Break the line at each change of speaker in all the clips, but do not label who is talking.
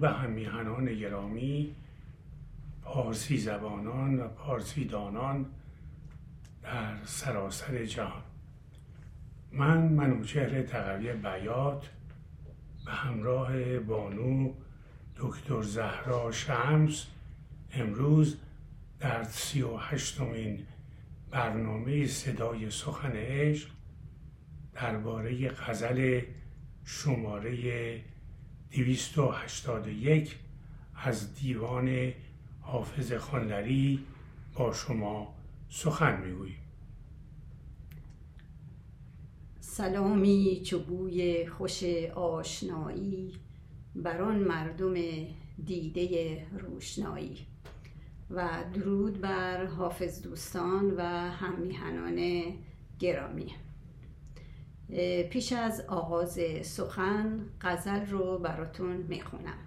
به همیهنان گرامی پارسی زبانان و پارسی دانان در سراسر جهان. من منوچهر تقوی بیات به همراه بانو دکتر زهرا شمس امروز در سی و هشتمین برنامه صدای سخن عشق درباره غزل شماره 281 از دیوان حافظ خانلری با شما سخن می‌گوییم.
سلامی چو بوی خوش آشنایی بر آن مردم دیده روشنایی و درود بر حافظ دوستان و همیهنان گرامی. پیش از آغاز سخن غزل رو براتون می‌خونم.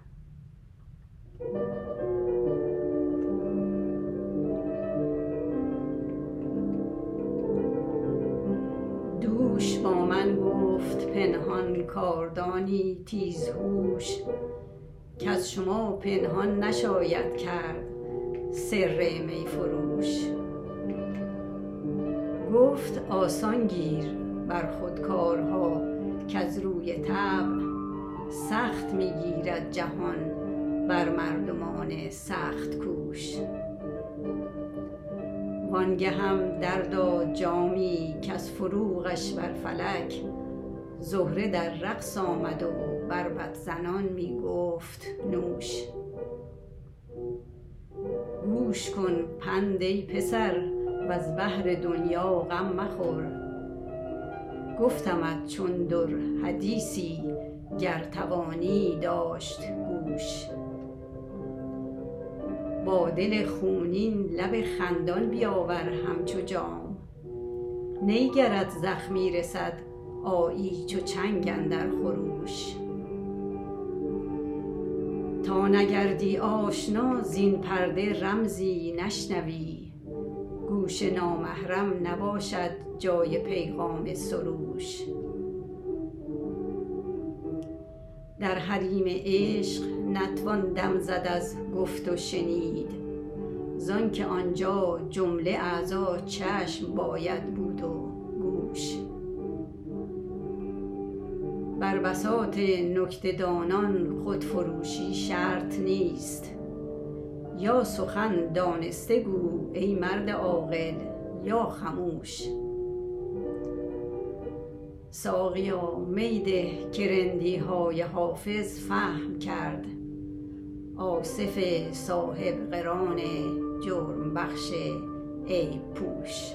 دوش با من گفت پنهان کاردانی تیزهوش که از شما پنهان نشاید کرد سر می فروش. گفت آسان گیر بر خود کارها که از روی طبع سخت می‌گیرد جهان بر مردمان سخت کوش. وانگه هم دردا جامی که از فروغش بر فلک زهره در رقص آمد و بربط زنان می گفت نوش. گوش کن پند ای پسر و از بهر دنیا غم مخور. گفتمت چون در حدیثی گر توانی داشت گوش. با دل خونین لب خندان بیاور همچو جام. نی گرت زخمی رسد آیی چو چنگ اندر خروش. تا نگردی آشنا زین پرده رمزی نشنوی. گوش نامحرم نباشد جای پیغام سروش. در حریم عشق نتوان دم زد از گفت و شنید. زانکه آنجا جمله اعضا چشم باید بود و گوش. بر بساط دانان خودفروشی شرط نیست. یا سخن دانسته گو ای مرد عاقل یا خموش. ساقیا می ده که رندی های حافظ فهم کرد. آصف صاحب قران جرم بخش عیب پوش.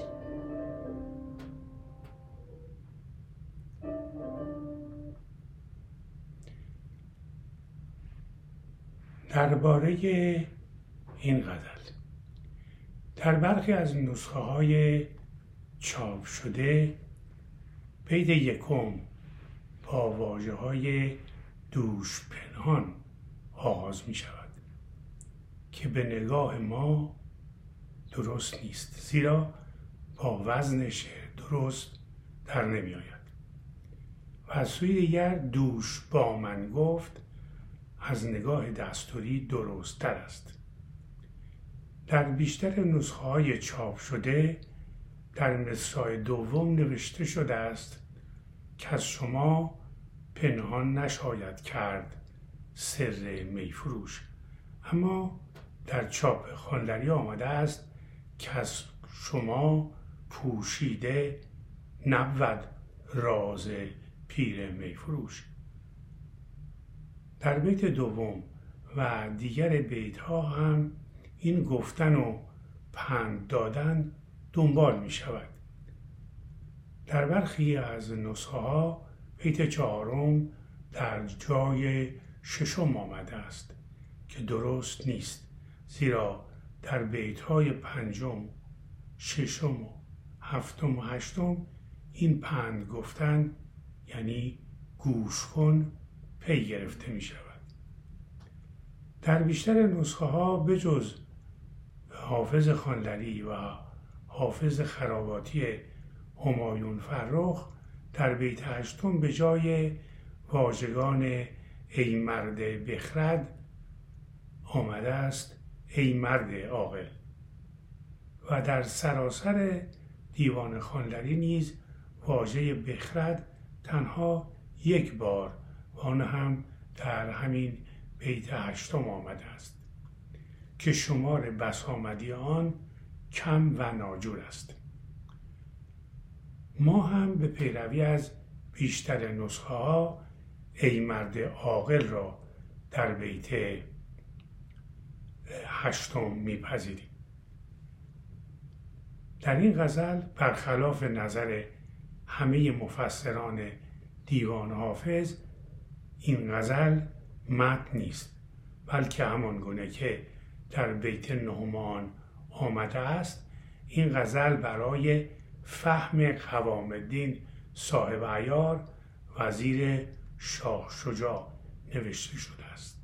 درباره این غزل. در برخی از نسخه های چاپ شده پید یکم با واجه های دوش پنهان آغاز می شود که به نگاه ما درست نیست زیرا با وزن شعر درست در نمی آید و از سوی دیگر دوش با من گفت از نگاه دستوری درست تر است. در بیشتر نسخه های چاپ شده در مصرع دوم نوشته شده است که از شما پنهان نشاید کرد سر میفروش. اما در چاپ خانلری آمده است که از شما پوشیده نبود راز پیر میفروش. در بیت دوم و دیگر بیت ها هم این گفتن و پند دادن دنبال می شود. در برخی از نسخه ها بیت چهارم در جای ششم آمده است که درست نیست زیرا در بیت های پنجم ششم و هفتم و هشتم این پند گفتن یعنی گوش کن پی گرفته می شود. در بیشتر نسخه ها بجز حافظ خانلری و حافظ خراباتی همایون فرخ در بیت هشتم به جای واژگان ای مرد بخرد آمده است ای مرد عاقل. و در سراسر دیوان خانلری نیز واژه بخرد تنها یک بار. و آن هم در همین بیت هشتم آمده است. که شمار بسامدی آن کم و ناجور است. ما هم به پیروی از بیشتر نسخه ها ای مرد عاقل را در بیت هشتم میپذیریم. در این غزل برخلاف نظر همه مفسران دیوان حافظ این غزل متن نیست بلکه همان گونه که در بیت نهمان آمده است. این غزل برای فهم قوام الدین صاحب عیار وزیر شاه شجاع نوشته شده است.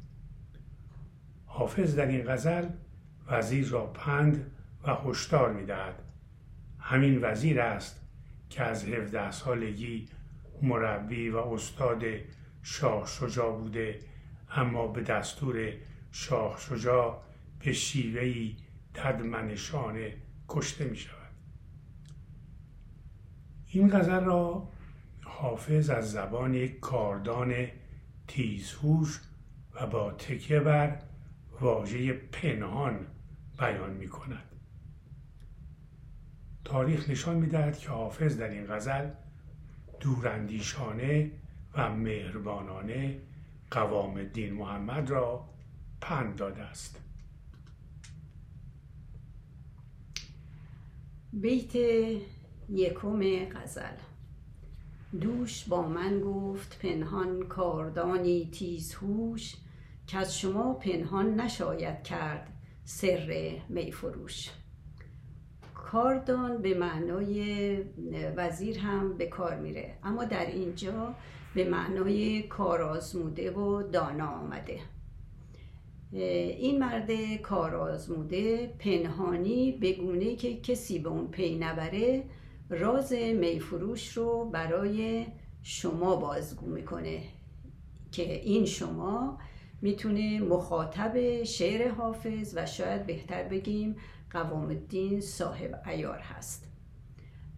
حافظ در این غزل وزیر را پند و هشدار می‌دهد. همین وزیر است که از 17 سالگی مربی و استاد شاه شجاع بوده اما به دستور شاه شجاع به شیوهی تدمنشانه کشته می شود این غزل را حافظ از زبان یک کاردان تیزهوش و با تکیه بر واژه پنهان بیان می کند تاریخ نشان می دهد که حافظ در این غزل دوراندیشانه و مهربانانه قوام دین محمد را پند داده است.
بیت یکم غزل. دوش با من گفت پنهان کاردانی تیزهوش که از شما پنهان نشاید کرد سر میفروش کاردان به معنای وزیر هم به کار میره اما در اینجا به معنای کارآزموده و دانا آمده. این مرد کارآزموده پنهانی بگونه که کسی به اون پی نبره راز میفروش رو برای شما بازگو می‌کنه که این شما می‌تونه مخاطب شعر حافظ و شاید بهتر بگیم قوام الدین صاحب ایار هست.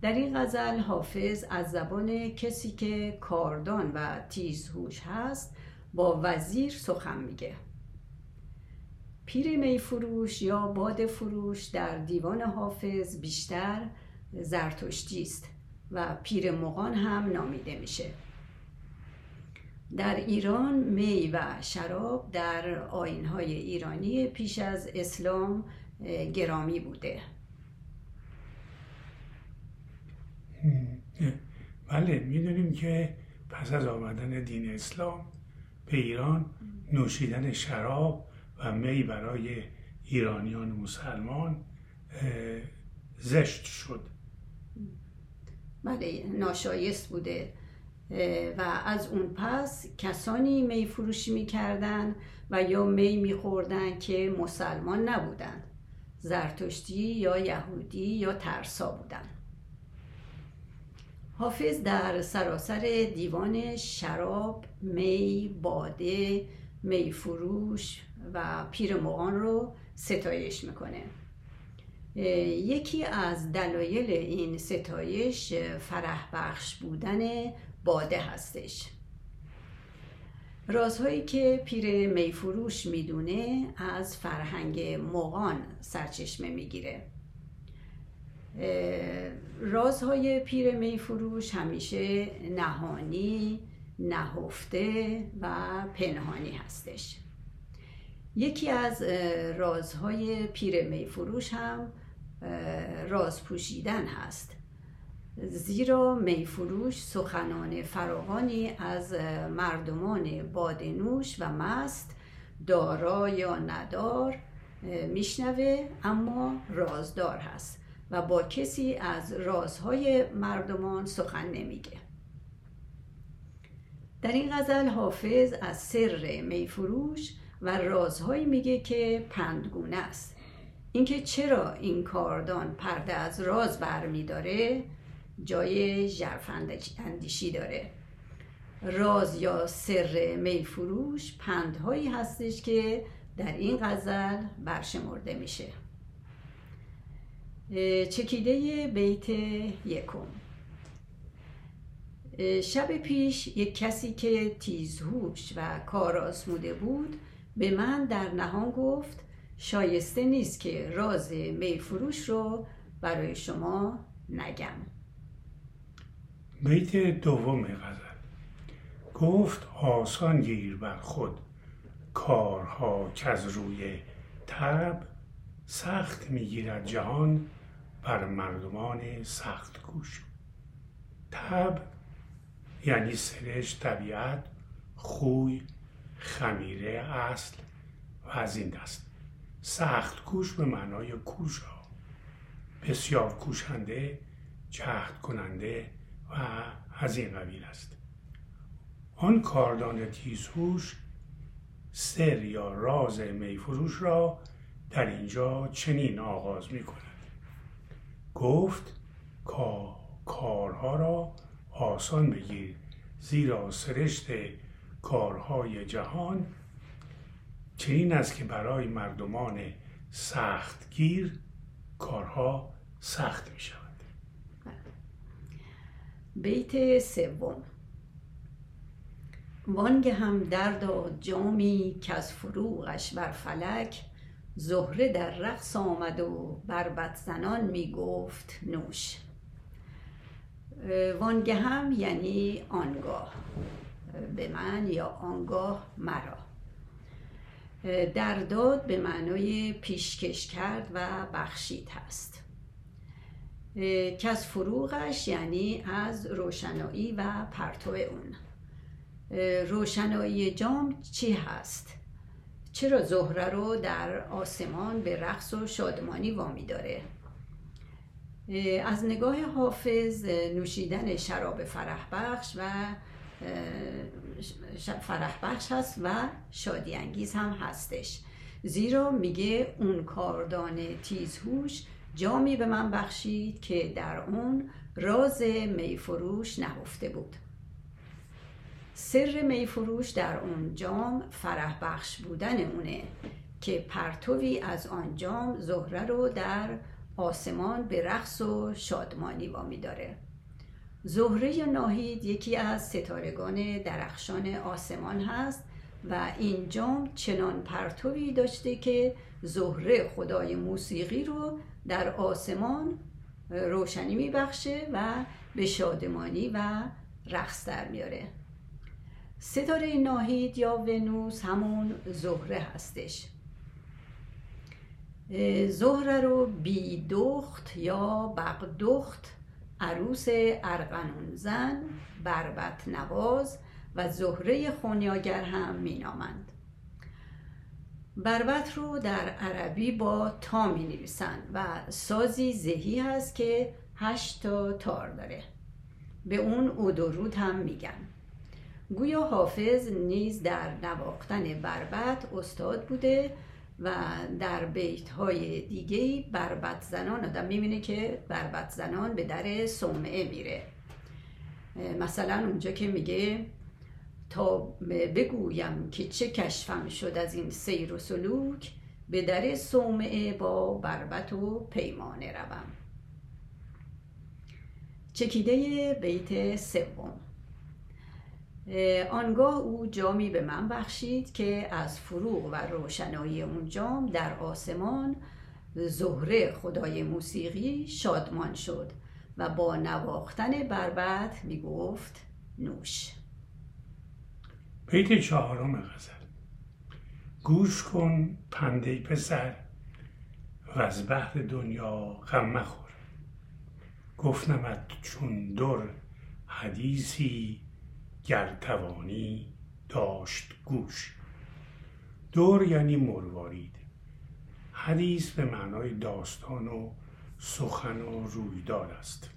در این غزل حافظ از زبان کسی که کاردان و تیزهوش هست با وزیر سخن میگه. پیر می فروش یا باد فروش در دیوان حافظ بیشتر زرتشتی است و پیر مغان هم نامیده میشه. در ایران می و شراب در آینهای ایرانی پیش از اسلام گرامی بوده.
بله می‌دونیم که پس از آمدن دین اسلام به ایران نوشیدن شراب و می برای ایرانیان مسلمان زشت شد.
بله ناشایست بوده. و از اون پس کسانی می فروشی می‌کردن و یا می میخوردن که مسلمان نبودن. زرتشتی یا یهودی یا ترسا بودن. حافظ در سراسر دیوان شراب، می، باده، می فروش و پیر مغان رو ستایش می‌کنه. یکی از دلایل این ستایش فرح بخش بودن باده هستش. رازهایی که پیر میفروش می‌دونه از فرهنگ مغان سرچشمه می‌گیره. رازهای پیر میفروش همیشه نهانی نهفته و پنهانی هستش. یکی از رازهای پیر میفروش هم راز پوشیدن هست. زیرا میفروش سخنان فراوانی از مردمان بادنوش و مست دارا یا ندار میشنوه اما رازدار هست و با کسی از رازهای مردمان سخن نمیگه. در این غزل حافظ از سر میفروش و رازهایی میگه که پندگونه است. اینکه چرا این کاردان پرده از راز برمیداره جای جرف اندیشی داره. راز یا سر میفروش پندهایی هستش که در این غزل برشمرده میشه. چکیده بیت یکم. شب پیش یک کسی که تیزهوش و کار آسموده بود به من در نهان گفت شایسته نیست که راز میفروش رو برای شما نگم.
بیت دوم غزل. گفت آسان گیر بر خود کارها که از روی تب سخت می‌گیرد جهان بر مردمان سخت گوش تب یعنی سرش طبیعت خوی خمیره اصل و از این دست. سخت کوش به معنای کوش ها. بسیار کوشنده جهد کننده و از این قبیل است. آن کاردان تیزهوش سر یا راز میفروش را در اینجا چنین آغاز می کند. گفت کارها را آسان بگیر زیرا سرشت کارهای جهان چنین است که برای مردمان سختگیر کارها سخت می شود
بیت سوم. وانگه هم دردا جامی که از فروغش بر فلک زهره در رقص آمد و بربت زنان می گفت نوش وانگه هم یعنی آنگاه. به من یا آنگاه مرا در داد به معنای پیشکش کرد و بخشید هست که از فروغش یعنی از روشنایی و پرتو اون روشنایی جام چی هست؟ چرا زهره رو در آسمان به رقص و شادمانی وامی داره؟ از نگاه حافظ نوشیدن شراب فرح بخش و فرح بخش هست و شادی انگیز هم هستش. زیرا میگه اون کاردان تیزهوش جامی به من بخشید که در اون راز میفروش نهفته بود. سر میفروش در اون جام فرح بخش بودن اونه که پرتوی از آن جام زهره رو در آسمان به رقص و شادمانی وامی داره زهره ناهید یکی از ستارگان درخشان آسمان هست و این جام چنان پرتوی داشته که زهره خدای موسیقی رو در آسمان روشنی میبخشه و به شادمانی و رقص در میاره ستاره ناهید یا ونوس همون زهره هستش. زهره رو بیدخت یا بغدخت عروس ارغنون زن بربت نواز و زهره خونیاگر هم مینامند. بربت رو در عربی با تا می نویسند و سازی زهی هست که هشت تا تار داره. به اون اودورود هم میگن. گویا حافظ نیز در نواختن بربت استاد بوده و در بیت های دیگه بربت زنان آدم می‌بینه که بربت زنان به در سومعه میره. مثلا اونجا که میگه تا بگویم که چه کشفم شد از این سیر و سلوک به در سومعه با بربت و پیمانه روم. چکیده بیت سوم. آنگاه او جامی به من بخشید که از فروغ و روشنایی اون جام در آسمان زهره خدای موسیقی شادمان شد و با نواختن بربت می گفت نوش.
بیت چهارم غزل. گوش کن پنده پسر و از بحر دنیا غم مخور. گفتمت چون در حدیثی گر توانی داشت گوش. دور یعنی مروارید. حدیث به معنای داستان و سخن و رویداد است.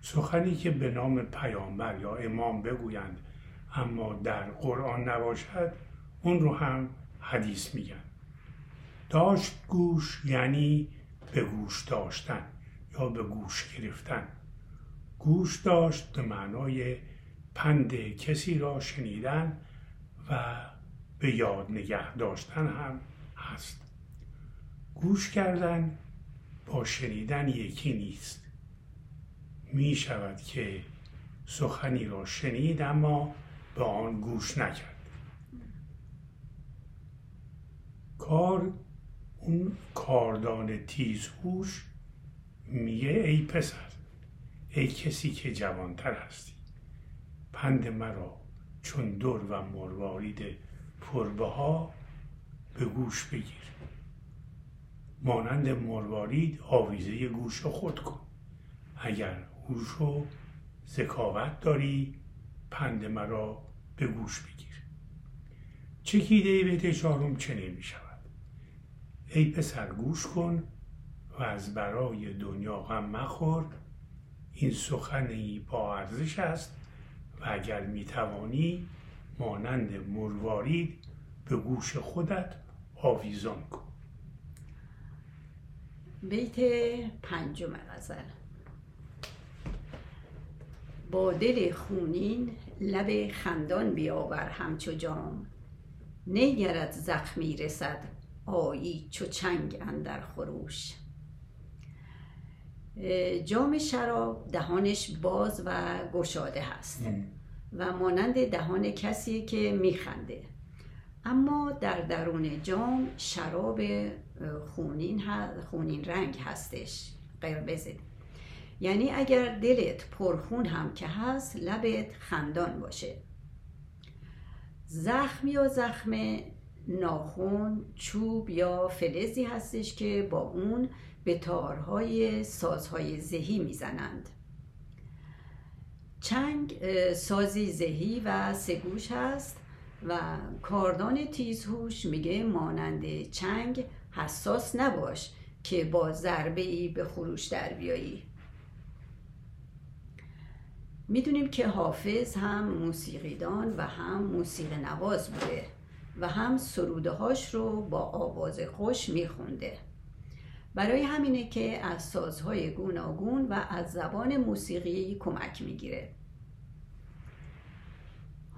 سخنی که به نام پیامبر یا امام بگویند اما در قرآن نباشد اون رو هم حدیث میگن. داشت گوش یعنی به گوش داشتن یا به گوش گرفتن. گوش داشت به معنای پند کسی را شنیدن و به یاد نگه داشتن هم هست. گوش کردن با شنیدن یکی نیست. می شود که سخنی را شنید اما به آن گوش نکرد. کار اون کاردان تیزهوش میگه ای پسر ای کسی که جوانتر هستی. پند مرا چون دور و مروارید پربها به گوش بگیر. مانند مروارید آویزه گوش خود کن. اگر هوش و ذکاوت داری پند مرا به گوش بگیر. چکیده بیت چهارم چنین می شود ای پسر گوش کن و از برای دنیا غم مخور. این سخنی با ارزش است و اگر می توانی مانند مروارید به گوش خودت آویزان کن.
بیت پنجم غزل. با دل خونین لب خندان بیاور همچو جام. نیگرد زخمی رسد آیی چو چنگ اندر خروش. جام شراب دهانش باز و گشاده هست و مانند دهان کسی که میخنده. اما در درون جام شراب خونین, خونین رنگ هستش. قرمزه یعنی اگر دلت پرخون هم که هست لبت خندان باشه. زخم یا زخم ناخون چوب یا فلزی هستش که با اون به تارهای سازهای زهی می‌زنند. چنگ سازی زهی و سگوش هست و کاردان تیزهوش میگه مانند چنگ حساس نباش که با ضربه ای به خروش در بیایی. می‌دونیم که حافظ هم موسیقیدان و هم موسیقی نواز بوده و هم سروده هاش رو با آواز خوش میخونده. برای همینه که از سازهای گوناگون و از زبان موسیقی کمک می‌گیره.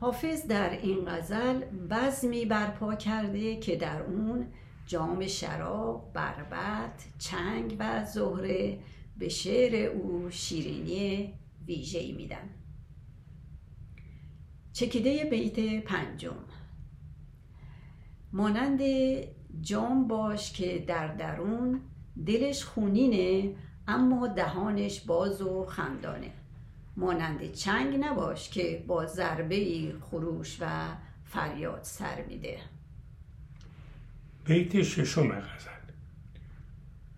حافظ در این غزل بزمی برپا کرده که در اون جام شراب، بربت، چنگ و زهره به شعر او شیرینی ویژه‌ای میدن. چکیده بیت پنجم. مانند جام باش که در درون دلش خونینه اما دهانش باز و خندانه. مانند چنگ نباش که با ضربه خروش و فریاد سر میده.
بیت ششم غزل.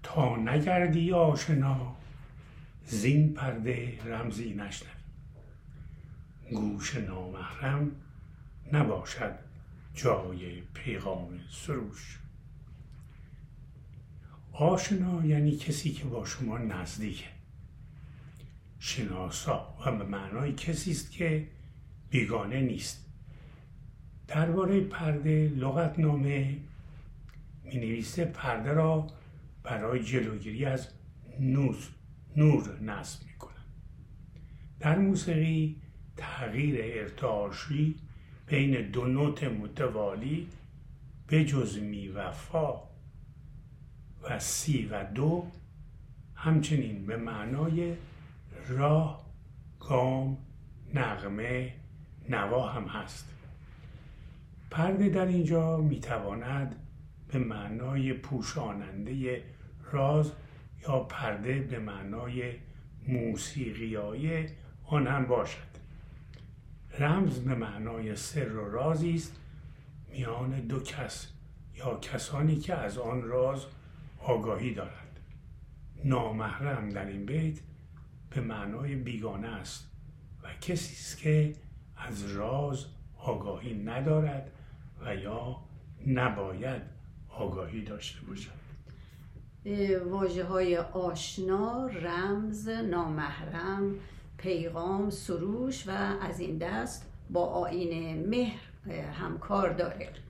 تا نگردی آشنا زین پرده رمزی نشنوی گوش نامحرم نباشد جای پیغام سروش. آشنا یعنی کسی که با شما نزدیکه شناسا و به معنای کسی است که بیگانه نیست درباره پرده لغتنامه می نویسه پرده را برای جلوگیری از نور نور نصب می کنن. در موسیقی تغییر ارتعاشی بین دو نوت متوالی به جز می و و سی و دو همچنین به معنای راه گام نغمه نوا هم هست. پرده در اینجا می‌تواند به معنای پوشاننده راز یا پرده به معنای موسیقیای آن هم باشد. رمز به معنای سر و رازی است میان دو کس یا کسانی که از آن راز آگاهی دارند نامحرم در این بیت به معنای بیگانه است و کسی است که از راز آگاهی ندارد و یا نباید آگاهی داشته باشد.
واجه های آشنا، رمز، نامحرم، پیغام، سروش و از این دست با آین مهر همکار داره.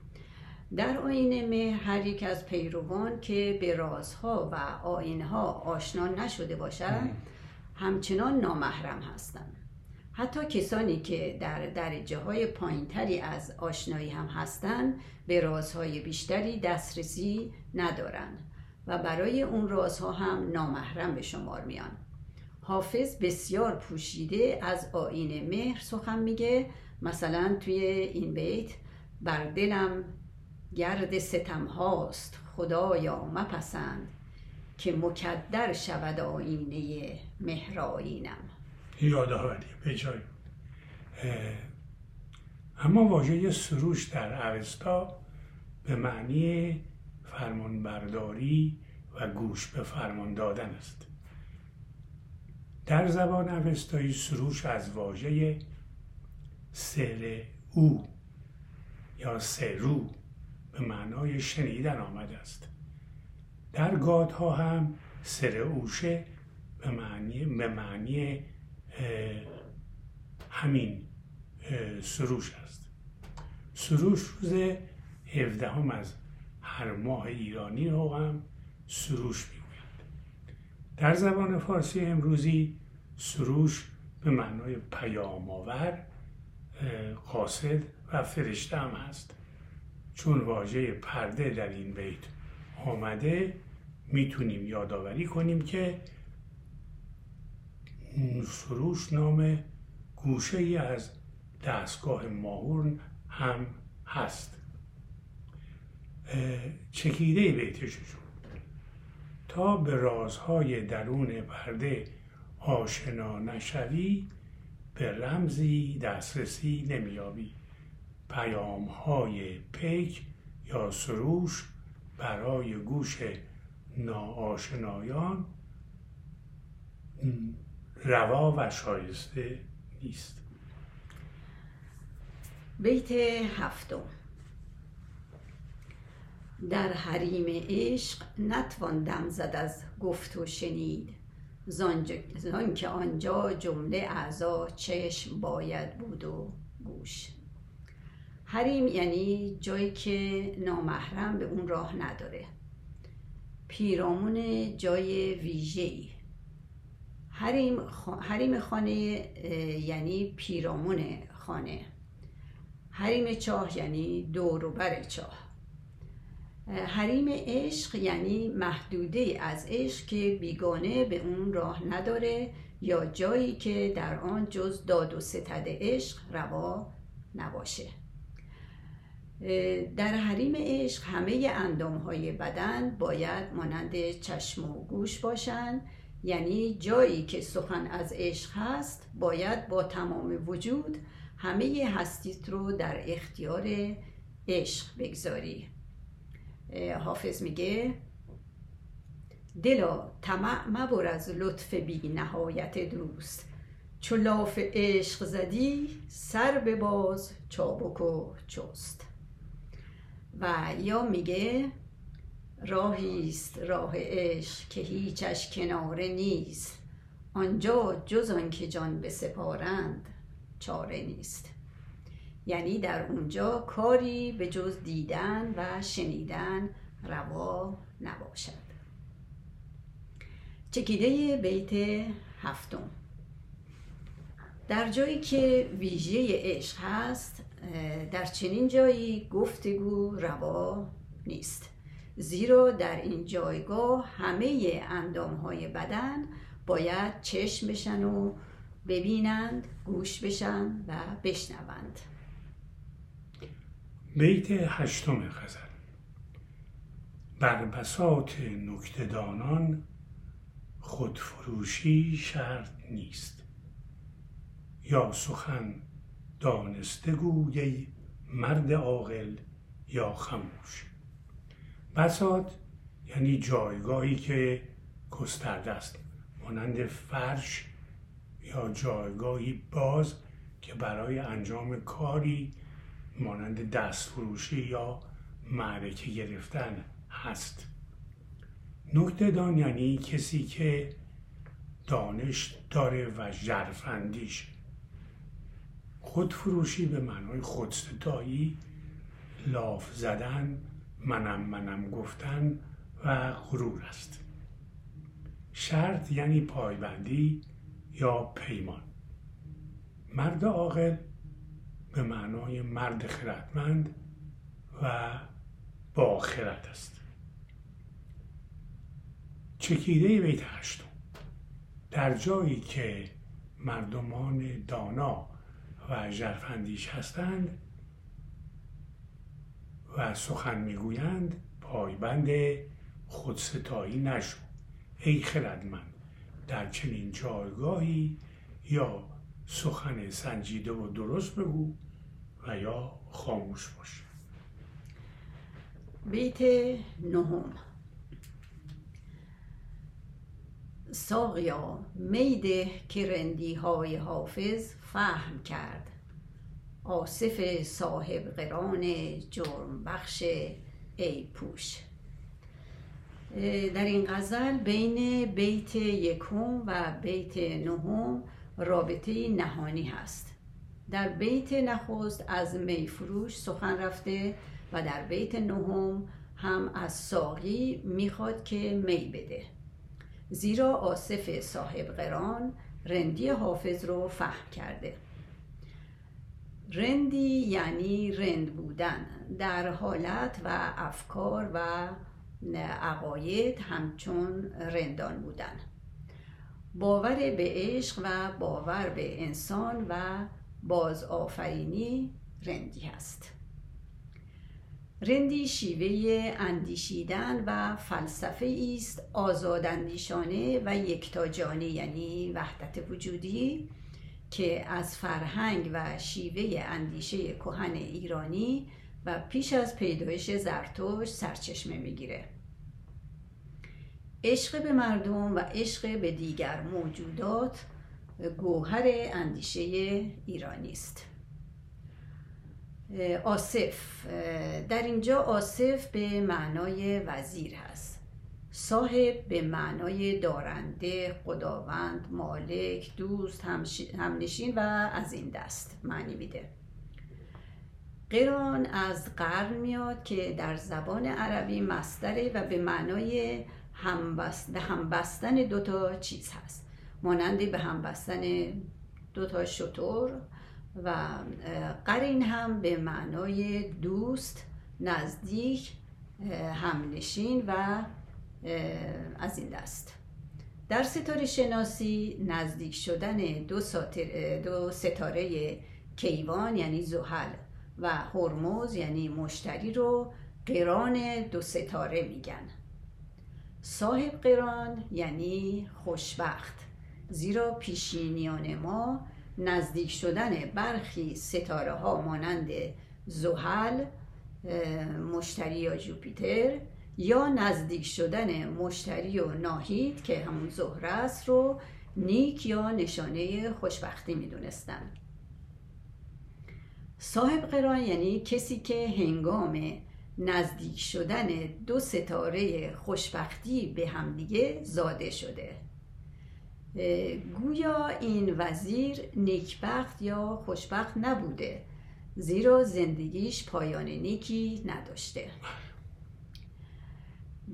در آین مهر هر یک از پیروان که به رازها و آینها آشنا نشده باشند همچنان نامحرم هستند. حتی کسانی که در درجه های پایینتری از آشنایی هم هستند به رازهای بیشتری دسترسی ندارند و برای اون رازها هم نامحرم به شمار میان. حافظ بسیار پوشیده از آین مهر سخن میگه. مثلا توی این بیت بر دلم گرد ستم هاست خدایا مپسند که مکدر شود آینه مهرآیینم.
یادآوری به جای اما واژه سروش در اوستا به معنی فرمانبرداری و گوش به فرمان دادن است. در زبان اوستایی سروش از واژه سر او یا سرو به معنای شنیدن آمده است. در گادها هم سر اوشه به معنی, به معنی همین سروش است. سروش روز هفدهم از هر ماه ایرانی رو هم سروش می‌گویند در زبان فارسی امروزی سروش به معنای پیام آور قاصد و فرشته هم هست. چون واژه پرده در این بیت آمده می‌تونیم یادآوری کنیم که سروش نام گوشه ای از دستگاه ماهور هم هست. چکیده بیتششون تا به رازهای درون پرده آشنا نشوی به رمزی دسترسی نمیابی پیام های پیک یا سروش برای گوش ناآشنایان روا و شایسته نیست.
بیت هفتم. در حریم عشق نتوان دم زد از گفت و شنید. زان که آنجا جمله اعضا چشم باید بود و گوش. حریم یعنی جایی که نامحرم به اون راه نداره. پیرامون جای ویژه‌ای. حریم, حریم خانه یعنی پیرامون خانه. حریم چاه یعنی دوروبر چاه. حریم عشق یعنی محدوده از عشق که بیگانه به اون راه نداره یا جایی که در آن جز داد و ستد عشق روا نباشه. در حریم عشق همه اندام های بدن باید مانند چشم و گوش باشند. یعنی جایی که سخن از عشق هست باید با تمام وجود همه هستیت رو در اختیار عشق بگذاری. حافظ میگه دلا طمع مبر از لطف بی نهایت دوست. چو لاف عشق زدی سر به باز چابک و چست. و یا میگه راهی است راه عشق که هیچش کناره نیست. آنجا جز آن که جان بسپارند چاره نیست. یعنی در اونجا کاری به جز دیدن و شنیدن روا نباشد. چکیده بیت هفتم. در جایی که ویژه عشق هست در چنین جایی گفتگو روا نیست. زیرا در این جایگاه همه اندام های بدن باید چشم بشن و ببینند گوش بشن و بشنوند.
بیت هشتم خزر بر بساط نکتدانان خودفروشی شرط نیست. یا سخن دانسته گویی مرد عاقل یا خموش. بساط یعنی جایگاهی که گسترده است مانند فرش یا جایگاهی باز که برای انجام کاری مانند دستفروشی یا معرکه گرفتن هست. نکته دان یعنی کسی که دانش داره و جرفندیش خودفروشی به معنای خودستایی لاف زدن منم منم گفتن و غرور است. شرط یعنی پایبندی یا پیمان. مرد عاقل به معنای مرد خردمند و با خرد است. چکیده بیت هشتم. در جایی که مردمان دانا و ژرفاندیش هستند و سخن می‌گویند پایبند خودستایی نشو. ای خردمند در چنین جایگاهی یا سخن سنجیده و درست بگو و یا خاموش باش.
بیت نهم ساقیا میده که رندی های حافظ فهم کرد. آصف صاحب قران جرم بخش ای پوش. در این غزل بین بیت یکم و بیت نهم رابطه نهانی هست. در بیت نخست از میفروش سخن رفته و در بیت نهم هم از ساقی می‌خواد که می بده. زیرا آصف صاحب قران رندی حافظ رو فهم کرده. رندی یعنی رند بودن. در حالت و افکار و عقاید همچون رندان بودن. باور به عشق و باور به انسان و بازآفرینی رندی هست. رندی شیوه اندیشیدن و فلسفه است آزاداندیشانه و یکتاجانه یعنی وحدت وجودی که از فرهنگ و شیوه اندیشه کهن ایرانی و پیش از پیدایش زرتوش سرچشمه می‌گیره. عشق به مردم و عشق به دیگر موجودات گوهر اندیشه ایرانی است. آصف. در اینجا آصف به معنای وزیر هست. صاحب به معنای دارنده خداوند مالک دوست همنشین و از این دست معنی میده. قران از قرن میاد که در زبان عربی مصدره و به معنای همبست همبستن دوتا چیز هست. مانند به همبستن دوتا شطور و قرین هم به معنای دوست نزدیک همنشین و از این دست. در ستاره شناسی نزدیک شدن دو, دو ستاره کیوان یعنی زحل و هرمز یعنی مشتری رو قران دو ستاره میگن. صاحب قران یعنی خوشبخت زیرا پیشینیان ما نزدیک شدن برخی ستاره ها مانند زحل مشتری یا جوپیتر یا نزدیک شدن مشتری و ناهید که همون زهره است رو نیک یا نشانه خوشبختی می‌دونستن. صاحب قران یعنی کسی که هنگام نزدیک شدن دو ستاره خوشبختی به همدیگه زاده شده. گویا این وزیر نیکبخت یا خوشبخت نبوده زیرا زندگیش پایان نیکی نداشته.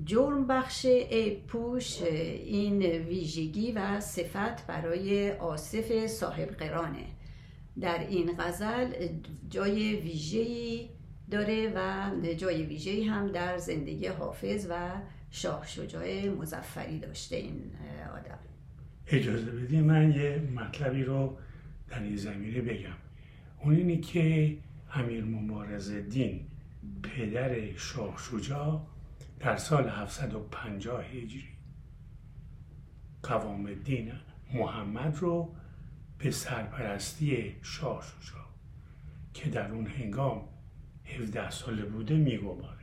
جرم بخش پوش این ویژگی و صفت برای آصف صاحب قرانه. در این غزل جای ویژه‌ای داره و جای ویژه‌ای هم در زندگی حافظ و شاه شجاع مزفری داشته این آدم.
اجازه بدی من یه مطلبی رو در این زمینه بگم. اون اینه که امیر مبارز دین پدر شاه شجاع در سال 750 هجری. قوام الدین محمد رو به سرپرستی شاه شجاع که در اون هنگام 17 ساله بوده میگماره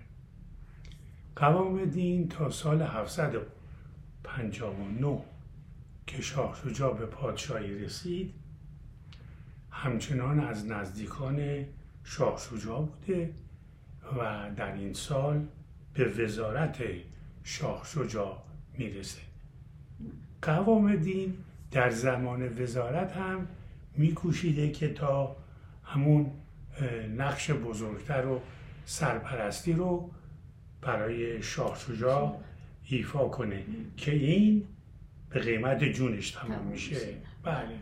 قوام دین تا سال 759 که شاه شجاع به پادشاهی رسید. همچنان از نزدیکان شاه شجاع بوده و در این سال به وزارت شاه شجاع می‌رسه. قوام دین در زمان وزارت هم میکوشیده که تا همون نقش بزرگتر و سرپرستی رو برای شاه شجاع ایفا کنه. که این به قیمت جونش تمام میشه. بله.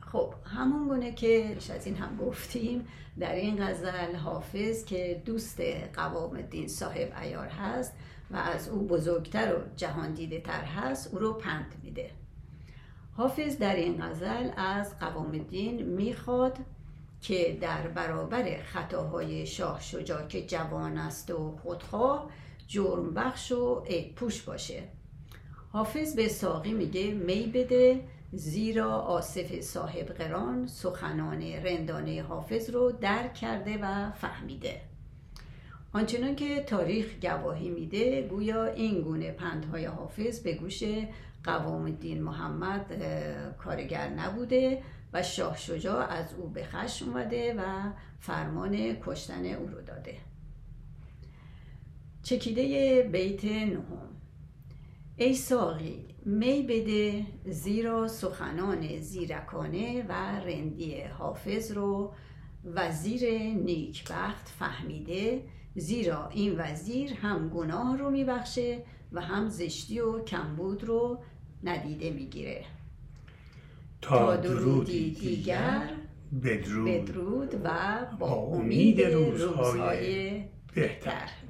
خب همون گونه که از این هم گفتیم در این غزل حافظ که دوست قوام الدین صاحب ایار هست و از او بزرگتر و جهان دیده تر هست او رو پند میده. حافظ در این غزل از قوام الدین می‌خواد که در برابر خطاهای شاه شجاع که جوان است و خودخواه جرم بخش و پوش باشه. حافظ به ساقی میگه می بده زیرا آصف صاحب قران سخنان رندانه حافظ رو درک کرده و فهمیده. آنچنان که تاریخ گواهی میده گویا این گونه پندهای حافظ به گوش قوام الدین محمد کارگر نبوده و شاه شجاع از او به خشم اومده و فرمان کشتن او رو داده. چکیده بیت نهم. ای ساقی می بده زیرا سخنان زیرکانه و رندی حافظ رو وزیر نیکبخت فهمیده زیرا این وزیر هم گناه رو میبخشه و هم زشتی و کمبود رو ندیده می‌گیره.
تا درودی دیگر بدرود,
بدرود و با امید روزهای بهتر.